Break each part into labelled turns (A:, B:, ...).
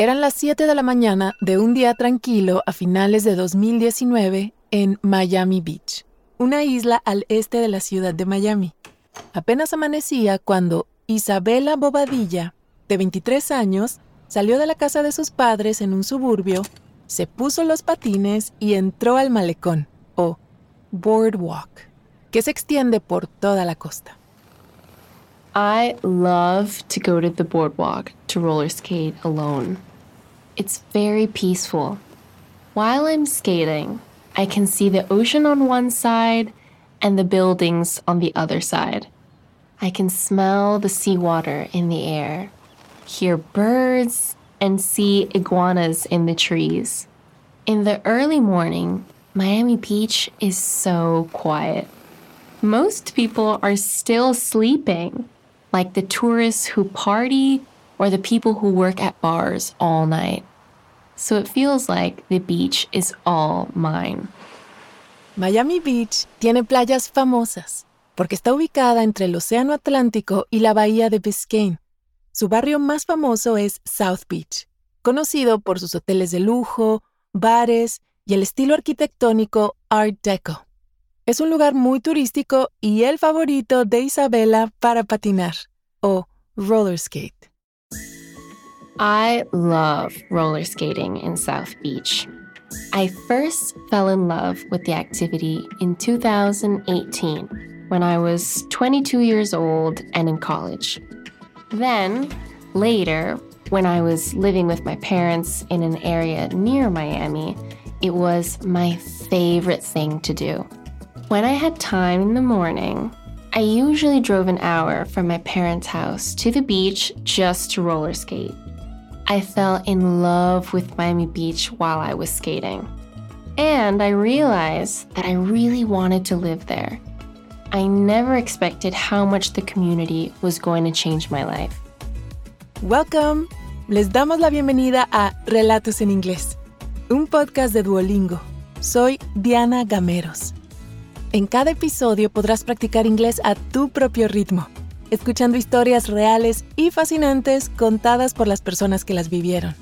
A: Eran las 7 de la mañana de un día tranquilo a finales de 2019 en Miami Beach, una isla al este de la ciudad de Miami. Apenas amanecía cuando Isabela Bobadilla, de 23 años, salió de la casa de sus padres en un suburbio, se puso los patines y entró al malecón, o boardwalk, que se extiende por toda la costa.
B: I love to go to the boardwalk to roller skate alone. It's very peaceful. While I'm skating, I can see the ocean on one side and the buildings on the other side. I can smell the seawater in the air, hear birds, and see iguanas in the trees. In the early morning, Miami Beach is so quiet. Most people are still sleeping, like the tourists who party or the people who work at bars all night. So it feels like the beach is all mine.
A: Miami Beach tiene playas famosas porque está ubicada entre el Océano Atlántico y la bahía de Biscayne. Su barrio más famoso es South Beach, conocido por sus hoteles de lujo, bares y el estilo arquitectónico Art Deco. Es un lugar muy turístico y el favorito de Isabela para patinar o roller skate.
B: I love roller skating in South Beach. I first fell in love with the activity in 2018 when I was 22 years old and in college. Then, later, when I was living with my parents in an area near Miami, it was my favorite thing to do. When I had time in the morning, I usually drove an hour from my parents' house to the beach just to roller skate. I fell in love with Miami Beach while I was skating. And I realized that I really wanted to live there. I never expected how much the community was going to change my life.
A: Welcome. Les damos la bienvenida a Relatos en Inglés, un podcast de Duolingo. Soy Diana Gameros. En cada episodio podrás practicar inglés a tu propio ritmo escuchando historias reales y fascinantes contadas por las personas que las vivieron.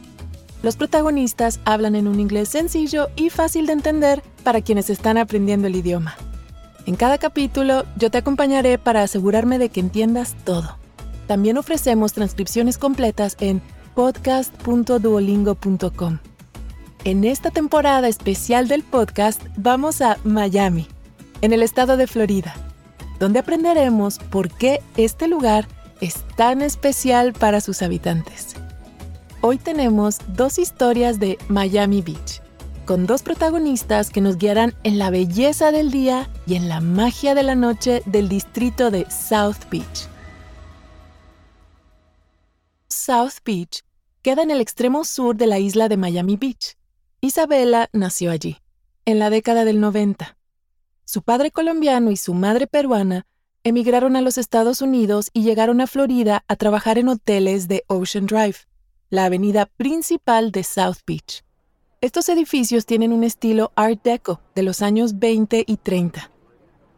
A: Los protagonistas hablan en un inglés sencillo y fácil de entender para quienes están aprendiendo el idioma. En cada capítulo yo te acompañaré para asegurarme de que entiendas todo. También ofrecemos transcripciones completas en podcast.duolingo.com. En esta temporada especial del podcast vamos a Miami, en el estado de Florida donde aprenderemos por qué este lugar es tan especial para sus habitantes. Hoy tenemos dos historias de Miami Beach, con dos protagonistas que nos guiarán en la belleza del día y en la magia de la noche del distrito de South Beach. South Beach queda en el extremo sur de la isla de Miami Beach. Isabela nació allí, en la década del 90. Su padre colombiano y su madre peruana emigraron a los Estados Unidos y llegaron a Florida a trabajar en hoteles de Ocean Drive, la avenida principal de South Beach. Estos edificios tienen un estilo Art Deco de los años 20 y 30.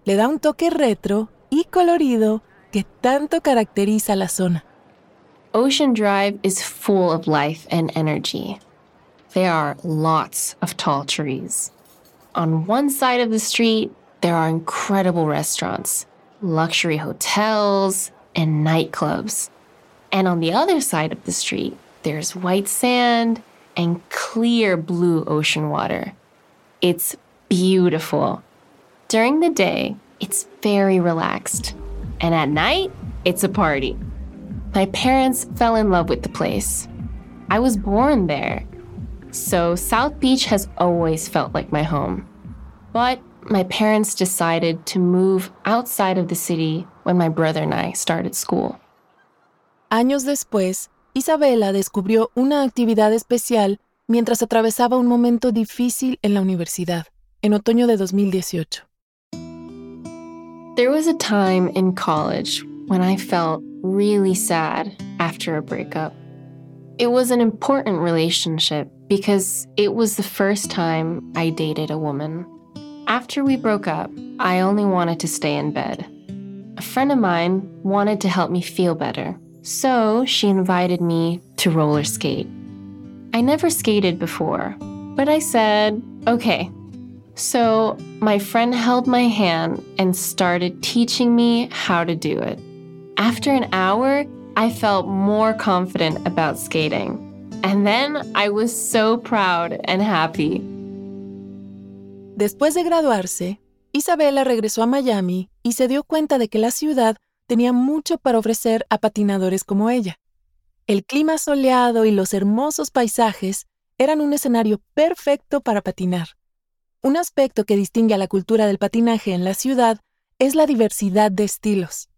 A: Le da un toque retro y colorido que tanto caracteriza la zona.
B: Ocean Drive is full of life and energy. There are lots of tall trees. On one side of the street, there are incredible restaurants, luxury hotels, and nightclubs. And on the other side of the street, there's white sand and clear blue ocean water. It's beautiful. During the day, it's very relaxed. And at night, it's a party. My parents fell in love with the place. I was born there. So South Beach has always felt like my home. But my parents decided to move outside of the city when my brother and I started school.
A: Años después, Isabela descubrió una actividad especial mientras atravesaba un momento difícil en la universidad, en otoño de 2018.
B: There was a time in college when I felt really sad after a breakup. It was an important relationship because it was the first time I dated a woman. After we broke up, I only wanted to stay in bed. A friend of mine wanted to help me feel better, so she invited me to roller skate. I never skated before, but I said, okay. So my friend held my hand and started teaching me how to do it. After an hour, I felt more confident about skating. And then I was so proud and happy.
A: Después de graduarse, Isabela regresó a Miami y se dio cuenta de que la ciudad tenía mucho para ofrecer a patinadores como ella. El clima soleado y los hermosos paisajes eran un escenario perfecto para patinar. Un aspecto que distingue a la cultura del patinaje en la ciudad es la diversidad de estilos.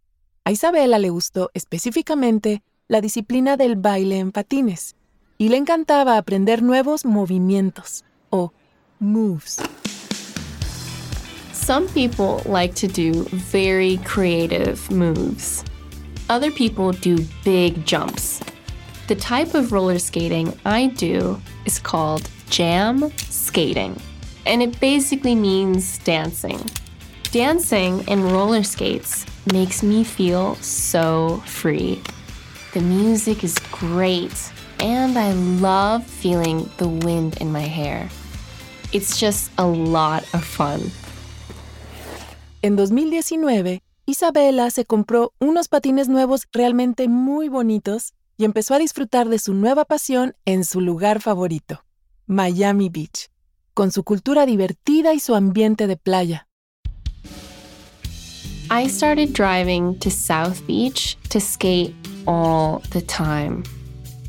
A: A Isabela le gustó específicamente la disciplina del baile en patines y le encantaba aprender nuevos movimientos o moves.
B: Some people like to do very creative moves. Other people do big jumps. The type of roller skating I do is called jam skating, and it basically means dancing. Dancing in roller skates makes me feel so free. The music is great, and I love feeling the wind in my hair. It's just a lot of fun.
A: En 2019, Isabela se compró unos patines nuevos realmente muy bonitos y empezó a disfrutar de su nueva pasión en su lugar favorito, Miami Beach, con su cultura divertida y su ambiente de playa.
B: I started driving to South Beach to skate all the time.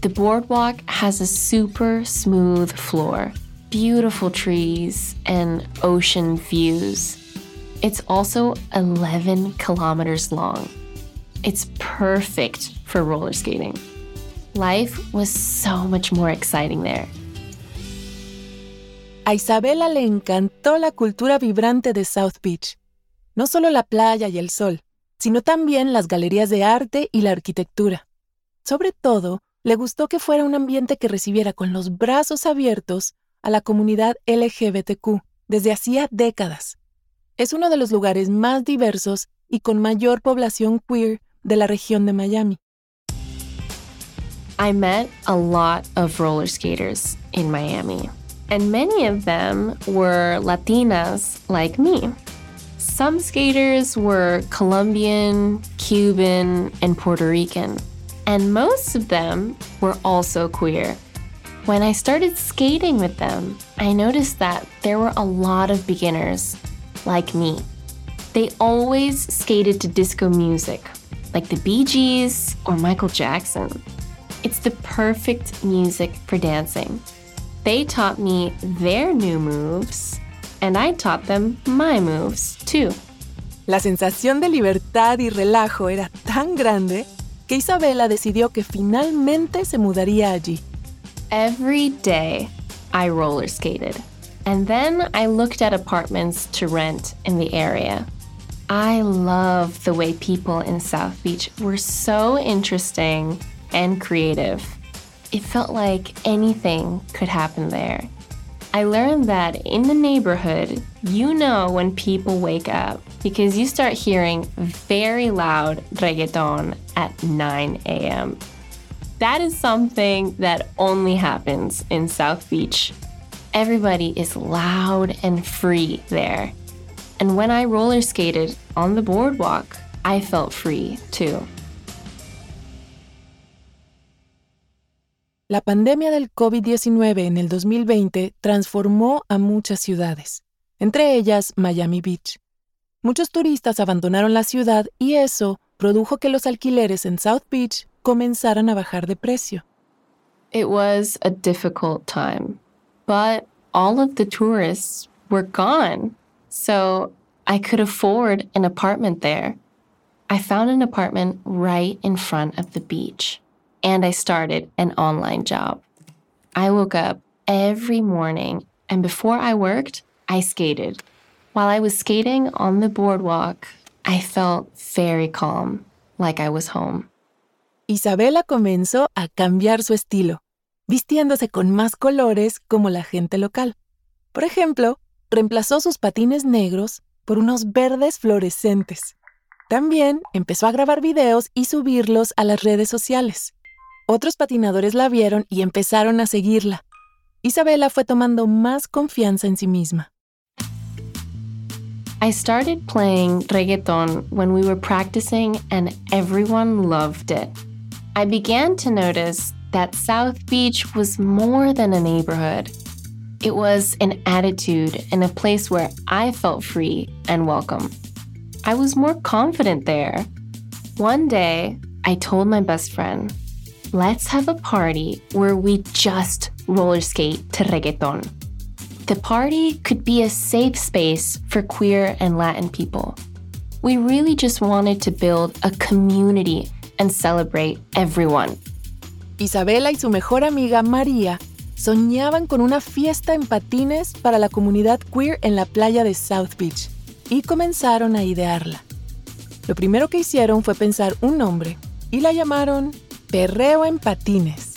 B: The boardwalk has a super smooth floor, beautiful trees, and ocean views. It's also 11 kilometers long. It's perfect for roller skating. Life was so much more exciting there.
A: A Isabela le encantó la cultura vibrante de South Beach. No solo la playa y el sol, sino también las galerías de arte y la arquitectura. Sobre todo, le gustó que fuera un ambiente que recibiera con los brazos abiertos a la comunidad LGBTQ desde hacía décadas. Es uno de los lugares más diversos y con mayor población queer de la región de Miami.
B: I met a lot of roller skaters in Miami, and many of them were Latinas like me. Some skaters were Colombian, Cuban, and Puerto Rican, and most of them were also queer. When I started skating with them, I noticed that there were a lot of beginners like me. They always skated to disco music, like the Bee Gees or Michael Jackson. It's the perfect music for dancing. They taught me their new moves, and I taught them my moves too.
A: La sensación de libertad y relajo era tan grande que Isabela decidió que finalmente se mudaría allí.
B: Every day, I roller skated. And then I looked at apartments to rent in the area. I love the way people in South Beach were so interesting and creative. It felt like anything could happen there. I learned that in the neighborhood, you know when people wake up because you start hearing very loud reggaeton at 9 a.m. That is something that only happens in South Beach. Everybody is loud and free there. And when I roller skated on the boardwalk, I felt free too.
A: La pandemia del COVID-19 en el 2020 transformó a muchas ciudades, entre ellas Miami Beach. Muchos turistas abandonaron la ciudad y eso produjo que los alquileres en South Beach comenzaran a bajar de precio.
B: It was a difficult time, but all of the tourists were gone. So I could afford an apartment there. I found an apartment right in front of the beach and I started an online job. I woke up every morning, and before I worked, I skated. While I was skating on the boardwalk, I felt very calm, like I was home.
A: Isabela comenzó a cambiar su estilo, vistiéndose con más colores como la gente local. Por ejemplo, reemplazó sus patines negros por unos verdes fluorescentes. También empezó a grabar videos y subirlos a las redes sociales. Otros patinadores la vieron y empezaron a seguirla. Isabela fue tomando más confianza en sí misma.
B: I started playing reggaeton when we were practicing, and everyone loved it. I began to notice that South Beach was more than a neighborhood. It was an attitude and a place where I felt free and welcome. I was more confident there. One day, I told my best friend, let's have a party where we just roller skate to reggaeton. The party could be a safe space for queer and Latin people. We really just wanted to build a community and celebrate everyone.
A: Isabela y su mejor amiga María soñaban con una fiesta en patines para la comunidad queer en la playa de South Beach y comenzaron a idearla. Lo primero que hicieron fue pensar un nombre y la llamaron Perreo en Patines.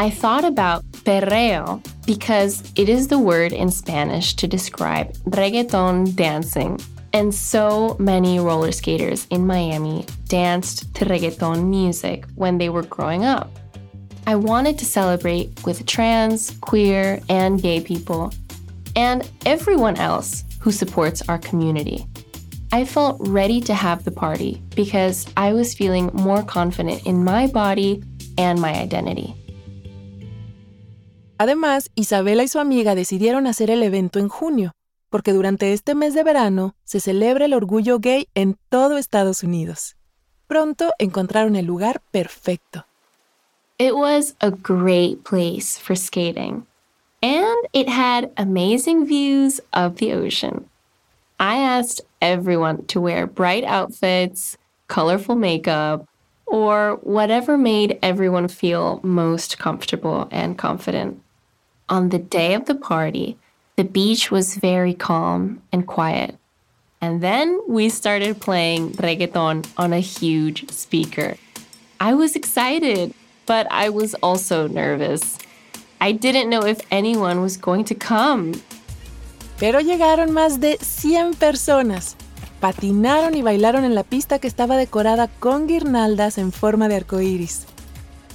B: I thought about perreo because it is the word in Spanish to describe reggaeton dancing. And so many roller skaters in Miami danced to reggaeton music when they were growing up. I wanted to celebrate with trans, queer, and gay people, and everyone else who supports our community. I felt ready to have the party because I was feeling more confident in my body and my identity.
A: Además, Isabela y su amiga decidieron hacer el evento en junio, porque durante este mes de verano se celebra el orgullo gay en todo Estados Unidos. Pronto encontraron el lugar perfecto.
B: It was a great place for skating, and it had amazing views of the ocean. I asked everyone to wear bright outfits, colorful makeup, or whatever made everyone feel most comfortable and confident. On the day of the party, the beach was very calm and quiet. And then we started playing reggaeton on a huge speaker. I was excited, but I was also nervous. I didn't know if anyone was going to come.
A: Pero llegaron más de 100 personas. Patinaron y bailaron en la pista que estaba decorada con guirnaldas en forma de arcoíris.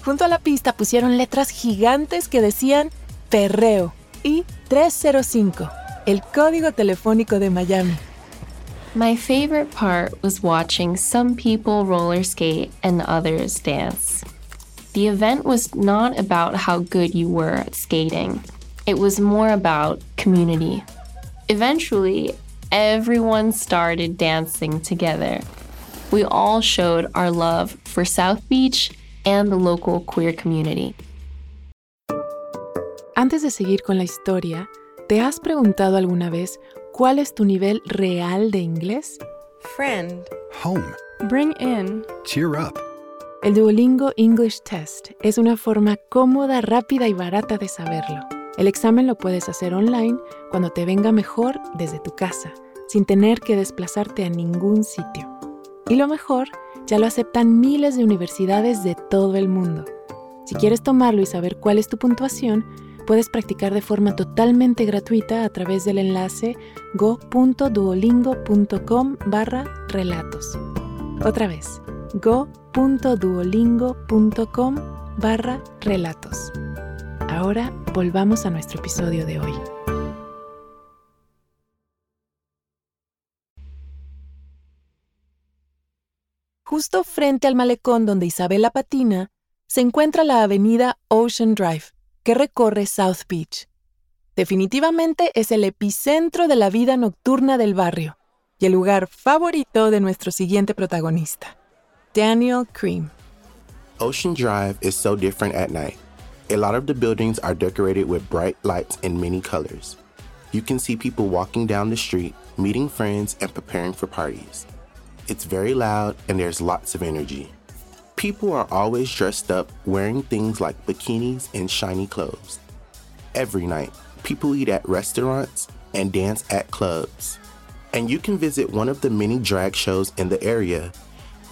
A: Junto a la pista pusieron letras gigantes que decían Perreo y 305, el código telefónico de Miami.
B: My favorite part was watching some people roller skate and others dance. The event was not about how good you were at skating, it was more about community. Eventually, everyone started dancing together. We all showed our love for South Beach and the local queer community.
A: Antes de seguir con la historia, ¿te has preguntado alguna vez cuál es tu nivel real de inglés?
C: Friend.
D: Home.
C: Bring in.
D: Cheer up.
A: El Duolingo English Test es una forma cómoda, rápida y barata de saberlo. El examen lo puedes hacer online cuando te venga mejor desde tu casa, sin tener que desplazarte a ningún sitio. Y lo mejor, ya lo aceptan miles de universidades de todo el mundo. Si quieres tomarlo y saber cuál es tu puntuación, puedes practicar de forma totalmente gratuita a través del enlace go.duolingo.com barra relatos. Otra vez, go.duolingo.com barra relatos. Ahora volvamos a nuestro episodio de hoy. Justo frente al malecón donde Isabela patina, se encuentra la avenida Ocean Drive, que recorre South Beach. Definitivamente es el epicentro de la vida nocturna del barrio y el lugar favorito de nuestro siguiente protagonista, Daniel Cream.
E: Ocean Drive is so different at night. A lot of the buildings are decorated with bright lights in many colors. You can see people walking down the street, meeting friends, and preparing for parties. It's very loud and there's lots of energy. People are always dressed up, wearing things like bikinis and shiny clothes. Every night, people eat at restaurants and dance at clubs. And you can visit one of the many drag shows in the area.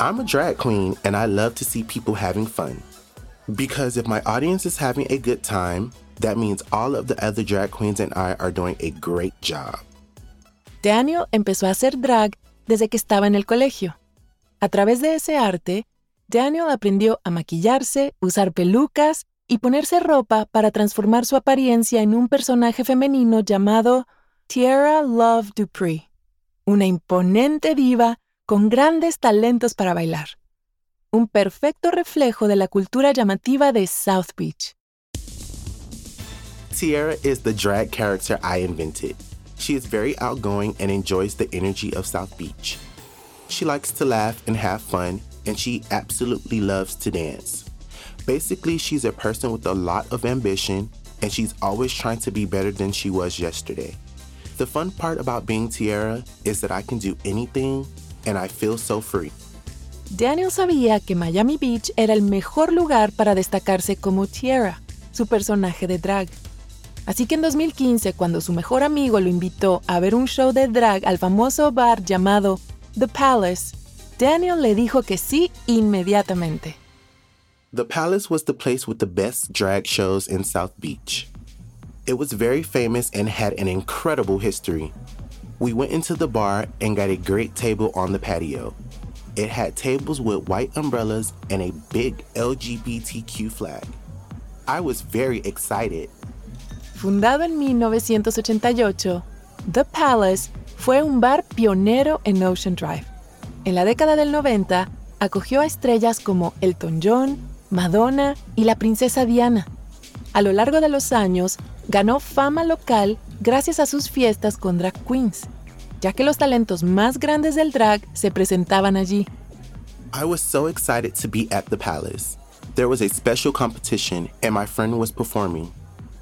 E: I'm a drag queen and I love to see people having fun. Because if my audience is having a good time, that means all of the other drag queens and I are doing a great job.
A: Daniel empezó a hacer drag desde que estaba en el colegio. A través de ese arte, Daniel aprendió a maquillarse, usar pelucas y ponerse ropa para transformar su apariencia en un personaje femenino llamado Tierra Love Dupree, una imponente diva con grandes talentos para bailar. Un perfecto reflejo de la cultura llamativa de South Beach.
E: Tiara is the drag character I invented. She is very outgoing and enjoys the energy of South Beach. She likes to laugh and have fun, and she absolutely loves to dance. Basically, she's a person with a lot of ambition, and she's always trying to be better than she was yesterday. The fun part about being Tiara is that I can do anything, and I feel so free.
A: Daniel sabía que Miami Beach era el mejor lugar para destacarse como Tiara, su personaje de drag. Así que en 2015, cuando su mejor amigo lo invitó a ver un show de drag al famoso bar llamado The Palace, Daniel le dijo que sí inmediatamente.
E: The Palace was the place with the best drag shows in South Beach. It was very famous and had an incredible history. We went into the bar and got a great table on the patio. It had tables with white umbrellas and a big LGBTQ flag. I was very excited.
A: Fundado en 1988, The Palace fue un bar pionero en Ocean Drive. En la década del 90, acogió a estrellas como Elton John, Madonna y la princesa Diana. A lo largo de los años, ganó fama local gracias a sus fiestas con drag queens, ya que los talentos más grandes del drag se presentaban allí.
E: I was so excited to be at the palace. There was a special competition and my friend was performing.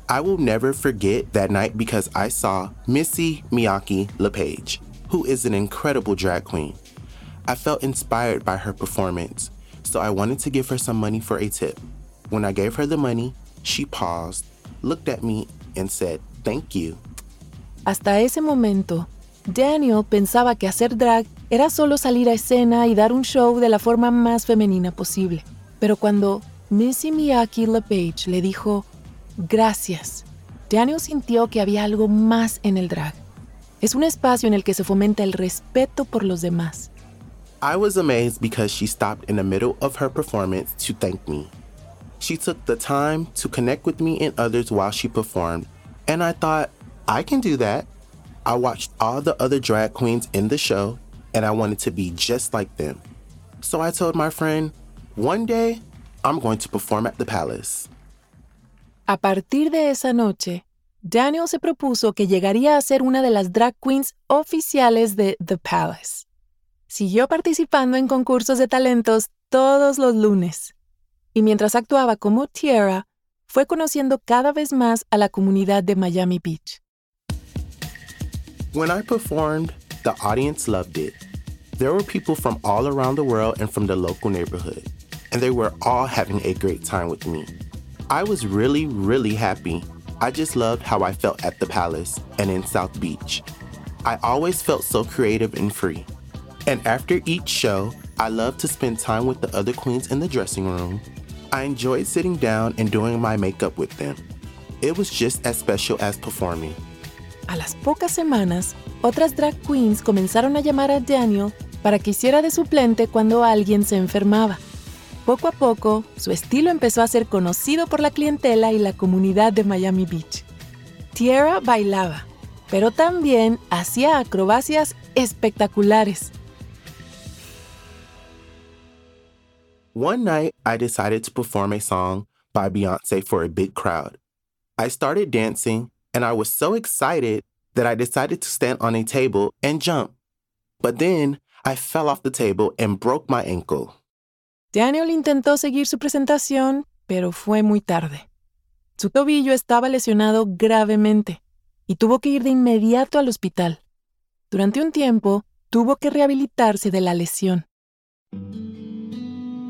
E: I will never forget that night because I saw Missy Miyake LePage, who is an incredible drag queen. I felt inspired by her performance, so I wanted to give her some money for a tip. When I gave her the money, she paused, looked at me, and said, Thank you.
A: Hasta ese momento, Daniel pensaba que hacer drag era solo salir a escena y dar un show de la forma más femenina posible. Pero cuando Missy Miyake LePage le dijo, Gracias, Daniel sintió que había algo más en el drag. Es un espacio en el que se fomenta el respeto por los demás.
E: I was amazed because she stopped in the middle of her performance to thank me. She took the time to connect with me and others while she performed, and I thought, I can do that. I watched all the other drag queens in the show, and I wanted to be just like them. So I told my friend, one day, I'm going to perform at the palace.
A: A partir de esa noche, Daniel se propuso que llegaría a ser una de las drag queens oficiales de The Palace. Siguió participando en concursos de talentos todos los lunes. Y mientras actuaba como Tiara, fue conociendo cada vez más a la comunidad de Miami Beach.
E: When I performed, the audience loved it. There were people from all around the world and from the local neighborhood, and they were all having a great time with me. I was really, really happy. I just loved how I felt at the palace and in South Beach. I always felt so creative and free. And after each show, I loved to spend time with the other queens in the dressing room. I enjoyed sitting down and doing my makeup with them. It was just as special as performing.
A: A las pocas semanas, otras drag queens comenzaron a llamar a Daniel para que hiciera de suplente cuando alguien se enfermaba. Poco a poco, su estilo empezó a ser conocido por la clientela y la comunidad de Miami Beach. Tierra bailaba, pero también hacía acrobacias espectaculares.
E: One night, I decided to perform a song by Beyonce for a big crowd. I started dancing, and I was so excited that I decided to stand on a table and jump. But then I fell off the table and broke my ankle.
A: Daniel intentó seguir su presentación, pero fue muy tarde. Su tobillo estaba lesionado gravemente y tuvo que ir de inmediato al hospital. Durante un tiempo, tuvo que rehabilitarse de la lesión.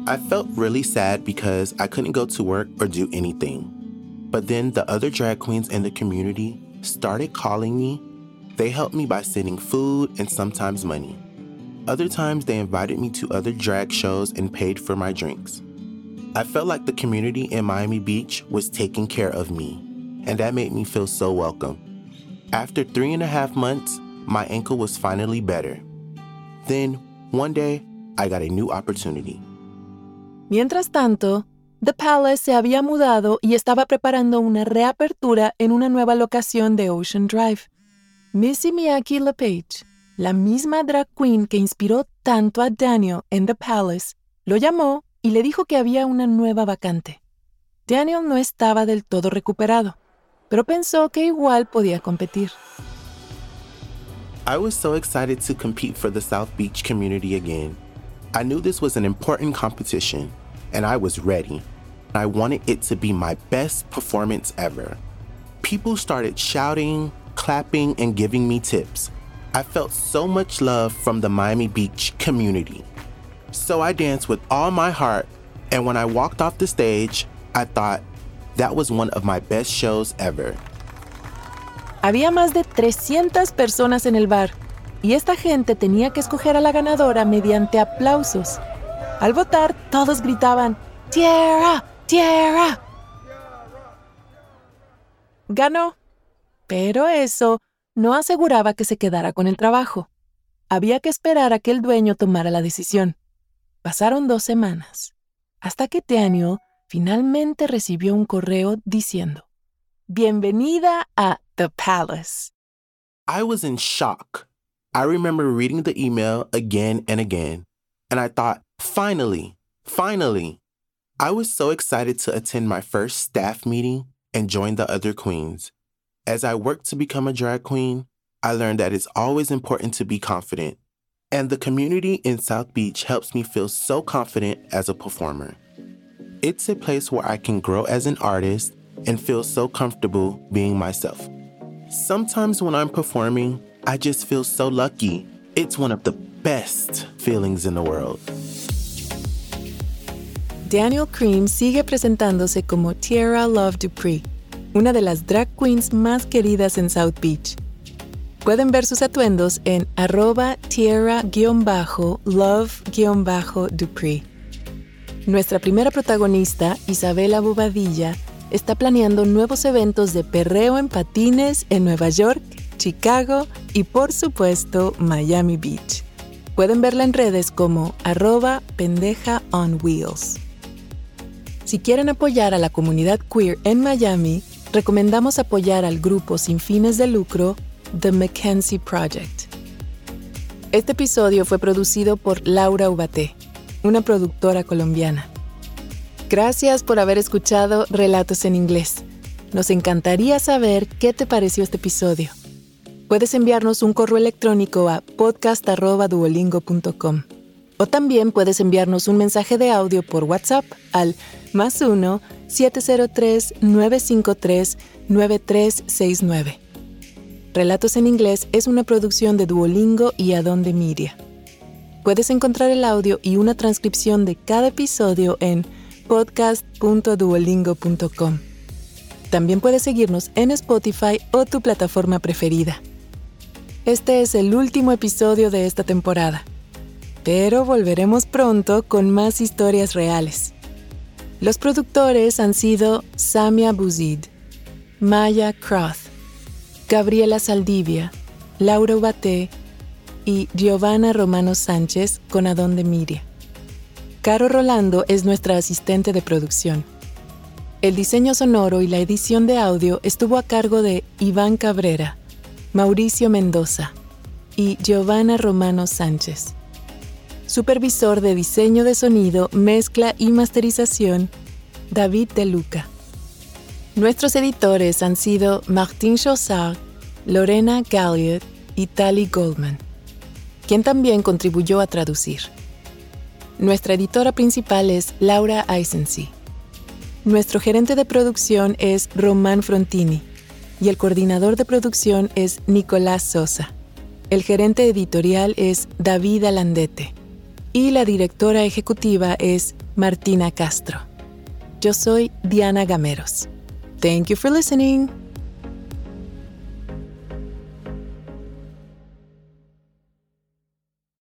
E: I felt really sad because I couldn't go to work or do anything. But then the other drag queens in the community started calling me. They helped me by sending food and sometimes money. Other times, they invited me to other drag shows and paid for my drinks. I felt like the community in Miami Beach was taking care of me, and that made me feel so welcome. After three and a half months, my ankle was finally better. Then, one day, I got a new opportunity.
A: Mientras tanto, The Palace se había mudado y estaba preparando una reapertura en una nueva locación de Ocean Drive. Missy Miyake LePage, la misma drag queen que inspiró tanto a Daniel en The Palace, lo llamó y le dijo que había una nueva vacante. Daniel no estaba del todo recuperado, pero pensó que igual podía competir.
E: I was so excited to compete for the South Beach community again. I knew this was an important competition, and I was ready. I wanted it to be my best performance ever. People started shouting, clapping, and giving me tips. I felt so much love from the Miami Beach community. So I danced with all my heart, and when I walked off the stage, I thought that was one of my best shows ever.
A: Había más de 300 personas en el bar y esta gente tenía que escoger a la ganadora mediante aplausos. Al votar, todos gritaban, ¡Tierra! ¡Tierra! Ganó, pero eso no aseguraba que se quedara con el trabajo. Había que esperar a que el dueño tomara la decisión. Pasaron dos semanas, hasta que Daniel finalmente recibió un correo diciendo, Bienvenida a The Palace.
E: I was in shock. I remember reading the email again and again, and I thought, finally, finally. I was so excited to attend my first staff meeting and join the other queens. As I worked to become a drag queen, I learned that it's always important to be confident. And the community in South Beach helps me feel so confident as a performer. It's a place where I can grow as an artist and feel so comfortable being myself. Sometimes when I'm performing, I just feel so lucky. It's one of the best feelings in the world.
A: Daniel Cream sigue presentándose como Tierra Love Dupree, una de las drag queens más queridas en South Beach. Pueden ver sus atuendos en arroba tierra-love-dupree. Nuestra primera protagonista, Isabela Bobadilla, está planeando nuevos eventos de perreo en patines en Nueva York, Chicago y por supuesto Miami Beach. Pueden verla en redes como arroba pendeja on wheels. Si quieren apoyar a la comunidad queer en Miami, recomendamos apoyar al grupo sin fines de lucro The Mackenzie Project. Este episodio fue producido por Laura Ubaté, una productora colombiana. Gracias por haber escuchado Relatos en Inglés. Nos encantaría saber qué te pareció este episodio. Puedes enviarnos un correo electrónico a podcast.duolingo.com o también puedes enviarnos un mensaje de audio por WhatsApp al más 1-703-953-9369. Relatos en Inglés es una producción de Duolingo y Adonde Media. Puedes encontrar el audio y una transcripción de cada episodio en podcast.duolingo.com. También puedes seguirnos en Spotify o tu plataforma preferida. Este es el último episodio de esta temporada, pero volveremos pronto con más historias reales. Los productores han sido Samia Buzid, Maya Croth, Gabriela Saldivia, Laura Ubaté y Giovanna Romano Sánchez con Adón de Miria. Caro Rolando es nuestra asistente de producción. El diseño sonoro y la edición de audio estuvo a cargo de Iván Cabrera, Mauricio Mendoza y Giovanna Romano Sánchez. Supervisor de diseño de sonido, mezcla y masterización, David De Luca. Nuestros editores han sido Martín Chaussard, Lorena Galliot y Tali Goldman, quien también contribuyó a traducir. Nuestra editora principal es Laura Eisensee. Nuestro gerente de producción es Román Frontini y el coordinador de producción es Nicolás Sosa. El gerente editorial es David Alandete y la directora ejecutiva es Martina Castro. Yo soy Diana Gameros. Thank you for listening.